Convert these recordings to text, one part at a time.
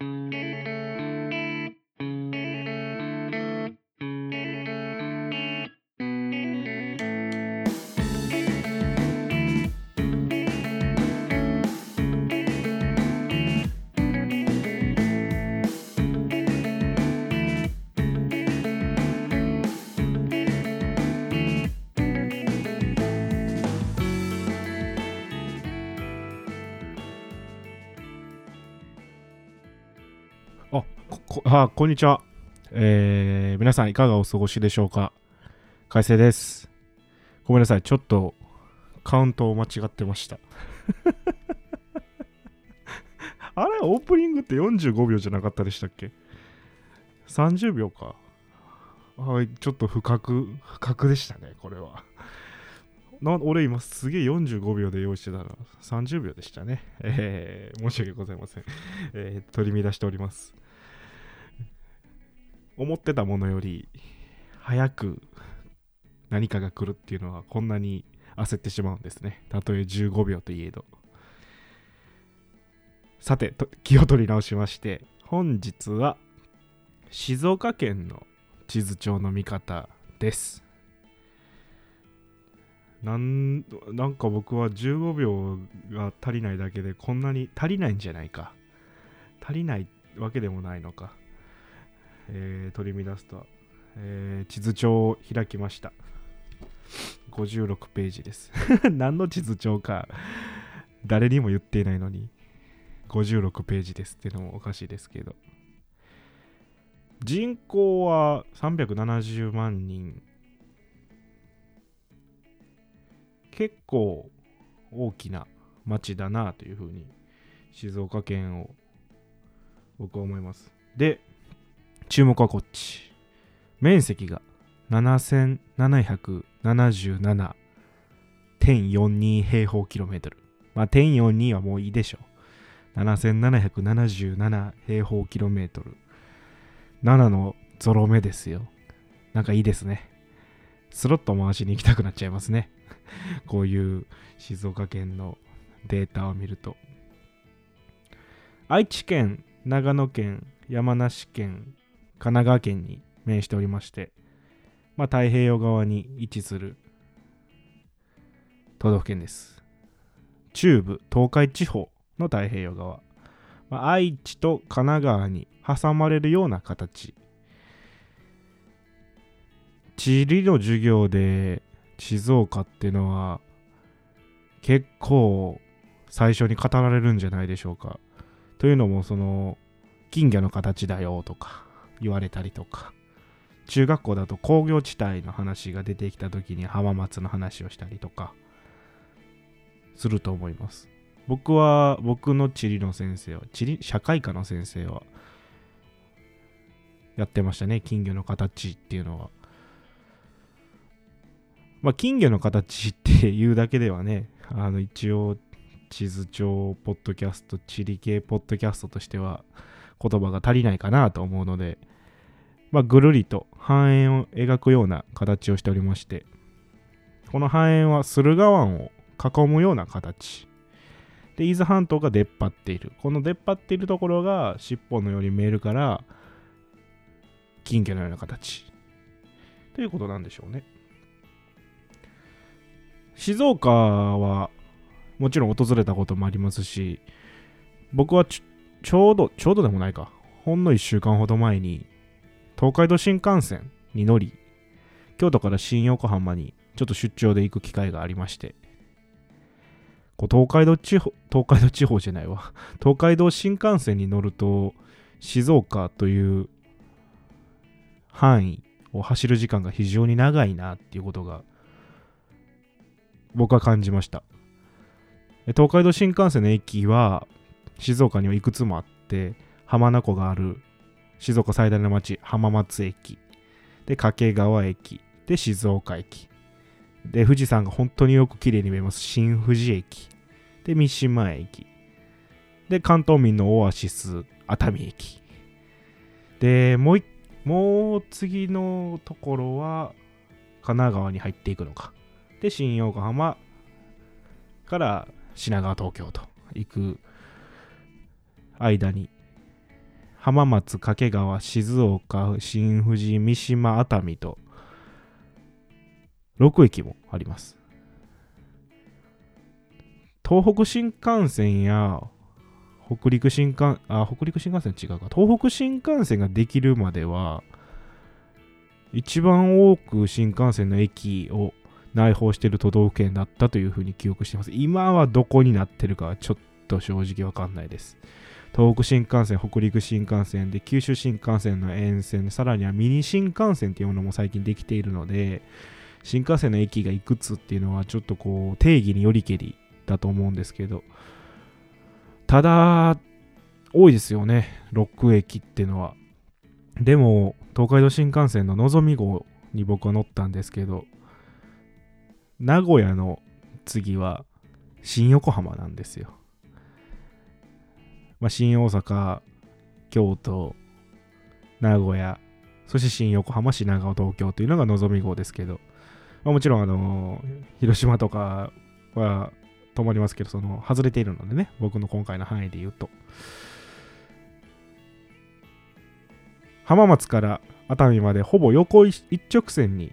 Mm-hmm. あこあこんにちは、えー皆さんいかがお過ごしでしょうか？海星です。ごめんなさい。ちょっとカウントを間違ってました。あれ？オープニングって45秒じゃなかったでしたっけ？30秒か。はいちょっと不覚不覚でしたねこれは。な俺今すげえ45秒で用意してたら30秒でしたね。えー申し訳ございません。えー取り乱しております。思ってたものより早く何かが来るっていうのはこんなに焦ってしまうんですね。たとえ15秒といえど。さて、気を取り直しまして、本日は静岡県の地図帳の見方です。なんなんか僕は15秒が足りないだけでこんなに足りないんじゃないか。足りないわけでもないのか、えー取り乱すと、えー地図帳を開きました。56ページです。何の地図帳か。誰にも言っていないのに。56ページですっていうのもおかしいですけど。人口は370万人。結構大きな町だなというふうに静岡県を僕は思います。で注目はこっち。面積が7777.42平方キロメートル。まあ点42はもういいでしょう。7777平方キロメートル。7のゾロ目ですよ。なんかいいですね。スロット回しに行きたくなっちゃいますね。こういう静岡県のデータを見ると。愛知県長野県山梨県神奈川県に面しておりまして、まあ、太平洋側に位置する都道府県です。中部東海地方の太平洋側、まあ、愛知と神奈川に挟まれるような形。地理の授業で静岡っていうのは結構最初に語られるんじゃないでしょうか。というのもその金魚の形だよとか言われたりとか中学校だと工業地帯の話が出てきた時に浜松の話をしたりとかすると思います。僕は僕の地理の先生は地理社会科の先生はやってましたね金魚の形っていうのは。まあ、金魚の形っていうだけではね、あの一応地図帳ポッドキャスト、地理系ポッドキャストとしては言葉が足りないかなと思うので、まあ、ぐるりと半円を描くような形をしておりまして、この半円は駿河湾を囲むような形。で、伊豆半島が出っ張っている。この出っ張っているところが尻尾のように見えるから、金魚のような形。ということなんでしょうね。静岡はもちろん訪れたこともありますし僕はちょうどちょうどでもないか。ほんの1週間ほど前に東海道新幹線に乗り京都から新横浜にちょっと出張で行く機会がありまして。こう東海道地方東海道地方じゃないわ。東海道新幹線に乗ると静岡という範囲を走る時間が非常に長いなっていうことが僕は感じました。東海道新幹線の駅は静岡にはいくつもあって浜名湖がある静岡最大の町浜松駅。で掛川駅。で静岡駅。で富士山が本当によく綺麗に見えます。新富士駅。で三島駅。で関東民のオアシス熱海駅。でもうもう次のところは神奈川に入っていくのか。で新横浜から品川東京と行く間に浜松、掛川、静岡、新富士、三島、熱海と、6駅もあります。東北新幹線や北陸新幹あ北陸新幹線違うか東北新幹線ができるまでは一番多く新幹線の駅を内包している都道府県だったというふうに記憶しています。今はどこになってるかはちょっと正直わかんないです。東北新幹線、北陸新幹線で九州新幹線の沿線さらにはミニ新幹線っていうものも最近できているので新幹線の駅がいくつっていうのはちょっとこう定義によりけりだと思うんですけどただ多いですよね。6駅っていうのは。でも東海道新幹線ののぞみ号に僕は乗ったんですけど名古屋の次は新横浜なんですよまあ、新大阪、京都、名古屋、そして新横浜、品川、東京というのがのぞみ号ですけど、まあ、もちろん、あの広島とかは止まりますけど、その、外れているのでね、僕の今回の範囲で言うと。浜松から熱海までほぼ横一直線に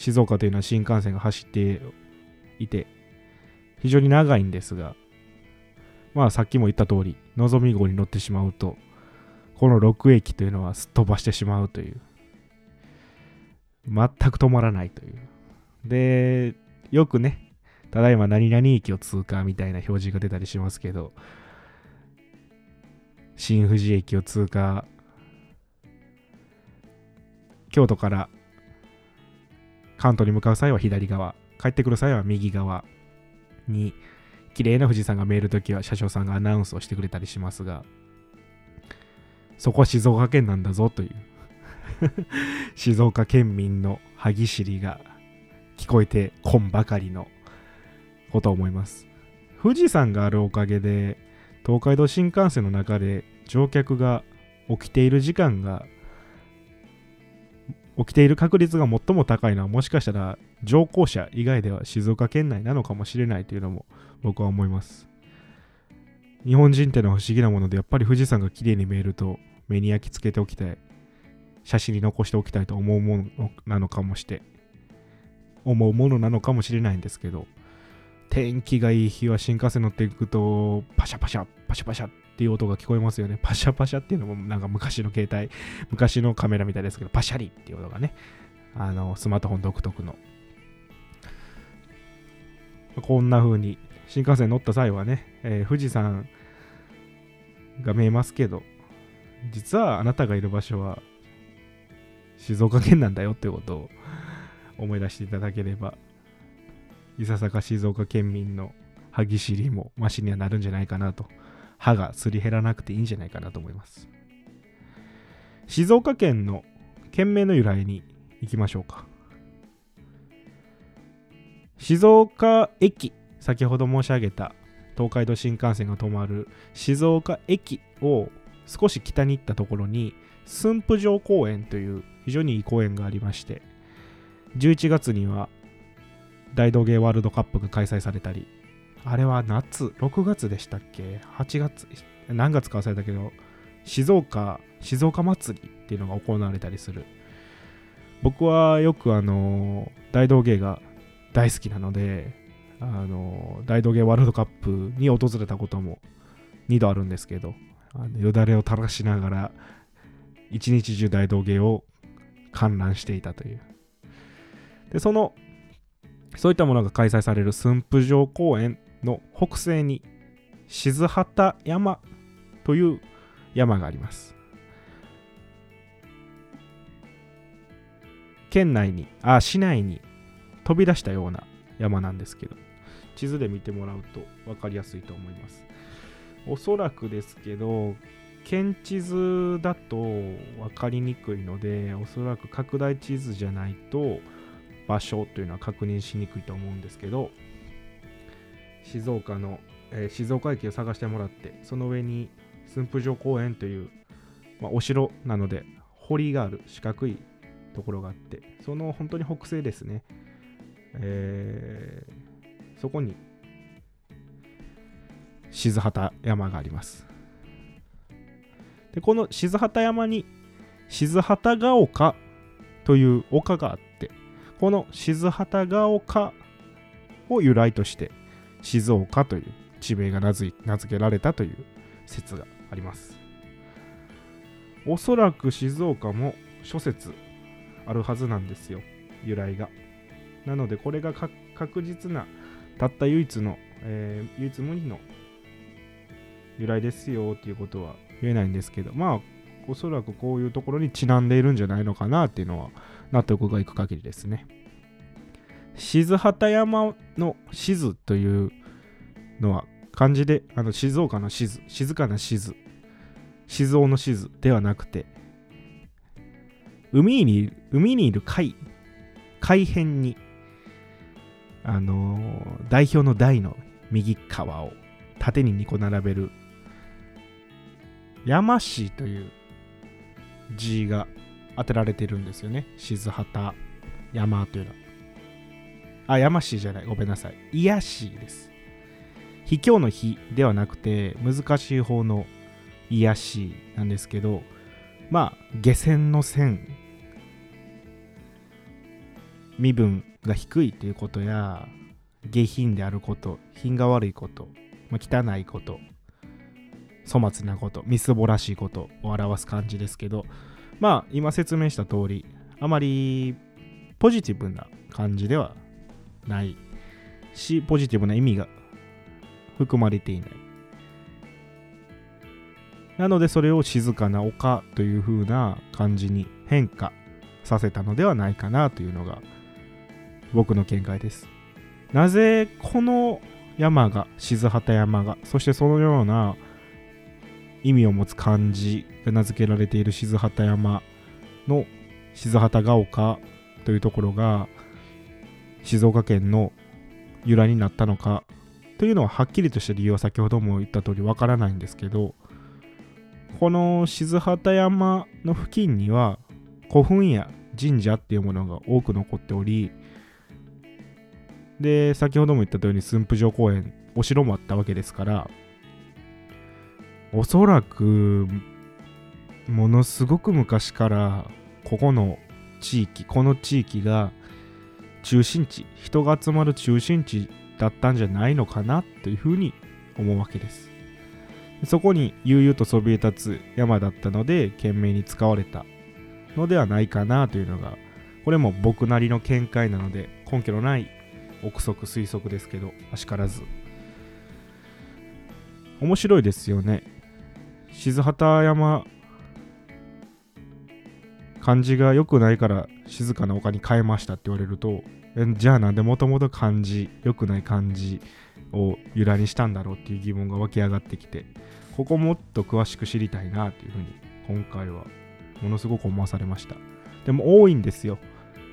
静岡というのは新幹線が走っていて、非常に長いんですが、まあさっきも言った通り、のぞみ号に乗ってしまうと、この6駅というのはすっ飛ばしてしまうという。全く止まらないという。で、よくね、ただいま何々駅を通過みたいな表示が出たりしますけど、新富士駅を通過、京都から関東に向かう際は左側、帰ってくる際は右側。に綺麗な富士山が見えるときは車掌さんがアナウンスをしてくれたりしますが、そこは静岡県なんだぞという。静岡県民の歯ぎしりが聞こえてこんばかりのことを思います。富士山があるおかげで、東海道新幹線の中で乗客が起きている時間が起きている確率が最も高いのはもしかしたら乗降者以外では静岡県内なのかもしれないというのも僕は思います。日本人ってのは不思議なものでやっぱり富士山が綺麗に見えると目に焼き付けておきたい。写真に残しておきたいと思うものなのかもして思うものなのかもしれないんですけど天気がいい日は新幹線乗っていくとパシャパシャパシャパシャ。ていう音が聞こえますよね。パシャパシャっていうのもなんか昔の携帯。昔のカメラみたいですけどパシャリっていう音がね。あのスマートフォン独特の。こんな風に新幹線乗った際はね、えー、富士山が見えますけど、実はあなたがいる場所は静岡県なんだよってことを思い出していただければ、いささか静岡県民の歯ぎしりもマシにはなるんじゃないかなと、歯がすり減らなくていいんじゃないかなと思います。静岡県の県名の由来に行きましょうか。静岡駅先ほど申し上げた東海道新幹線が止まる静岡駅を少し北に行ったところに駿府城公園という非常にいい公園がありまして11月には大道芸ワールドカップが開催されたりあれは夏6月でしたっけ？8月何月か忘れたけど静岡静岡祭りっていうのが行われたりする。僕はよくあの大道芸が大好きなのであの大道芸ワールドカップに訪れたことも2度あるんですけどあのよだれを垂らしながら一日中大道芸を観覧していたという。でそのそういったものが開催される駿府城公園の北西に静畑山という山があります県内にあ市内に飛び出したような山なんですけど地図で見てもらうと分かりやすいと思います。おそらくですけど、県地図だと分かりにくいので、おそらく拡大地図じゃないと場所というのは確認しにくいと思うんですけど、静岡の、えー、静岡駅を探してもらって、その上に駿府城公園という、まあ、お城なので堀がある四角いところがあって、その本当に北西ですね。えーそこに静畑山がありますでこの静畑山に静畑ヶ丘という丘があってこの静畑ヶ丘を由来として静岡という地名が名付けられたという説があります。おそらく静岡も諸説あるはずなんですよ由来が。なのでこれが確実なたった唯一の、えー、唯一無二の由来ですよっていうことは言えないんですけどまあおそらくこういうところにちなんでいるんじゃないのかなっていうのは納得がいく限りですね。静畑山の静というのは漢字であの静岡の静静かな静静雄の静ではなくて海にいる海にいる海海辺にあのー、代表の台の右側を縦に2個並べる山市という字が当てられてるんですよね。静畑山というのは。あ、山市じゃない。ごめんなさい。癒やしです。秘境の日ではなくて、難しい方の癒やしいなんですけど、まあ、下船の線、身分が低いということや、下品であること、品が悪いこと、まあ、汚いこと、粗末なこと、みすぼらしいことを表す感じですけど、まあ、今説明した通り、あまりポジティブな感じではないし、ポジティブな意味が含まれていない。なので、それを静かな丘という風な感じに変化させたのではないかなというのが僕の見解です。なぜこの山が、静畑山が、そしてそのような意味を持つ漢字が名付けられている静畑山の静畑ヶ丘というところが静岡県の由来になったのかというのははっきりとした理由は先ほども言った通りわからないんですけどこの静畑山の付近には古墳や神社っていうものが多く残っておりで先ほども言った通り駿府城公園お城もあったわけですからおそらくものすごく昔からここの地域この地域が中心地人が集まる中心地だったんじゃないのかなというふうに思うわけです。そこに悠々とそびえ立つ山だったので懸命に使われたのではないかなというのがこれも僕なりの見解なので根拠のない憶測推測ですけどあしからず。面白いですよね。静畑山漢字が良くないから静かな丘に変えましたって言われるとじゃあなんでもともと漢字良くない漢字を由来にしたんだろうっていう疑問が湧き上がってきてここもっと詳しく知りたいなっていうふうに今回はものすごく思わされました。でも多いんですよ。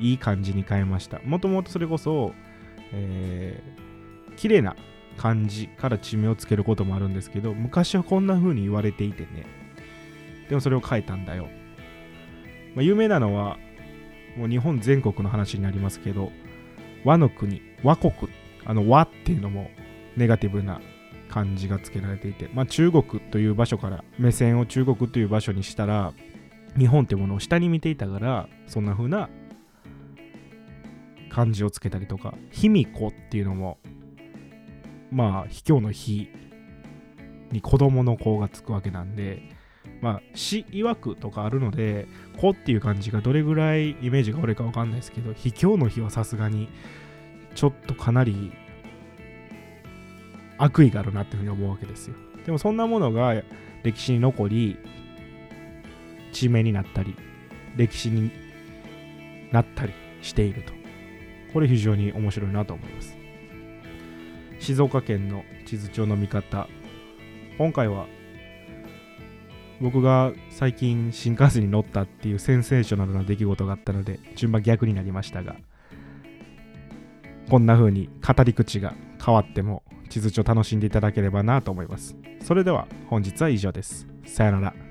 いい感じに変えました。もともとそれこそ、えー、綺麗な漢字から地名をつけることもあるんですけど昔はこんな風に言われていてね。でもそれを変えたんだよ、まあ、有名なのはもう日本全国の話になりますけど和の国和国あの和っていうのもネガティブな漢字が付けられていて、まあ、中国という場所から目線を中国という場所にしたら日本ってものを下に見ていたからそんな風な漢字をつけたりとか卑弥呼っていうのもまあ卑怯の日に子供の子がつくわけなんでまあ死曰くとかあるので子っていう感じがどれぐらいイメージが悪いかわかんないですけど卑怯の日はさすがにちょっとかなり悪意があるなっていうふうに思うわけですよ。でもそんなものが歴史に残り地名になったり歴史になったりしていると。これ非常に面白いなと思います。静岡県の地図帳の見方。今回は僕が最近新幹線に乗ったっていうセンセーショナルな出来事があったので順番逆になりましたがこんな風に語り口が変わっても地図帳楽しんでいただければなと思います。それでは本日は以上です。さよなら。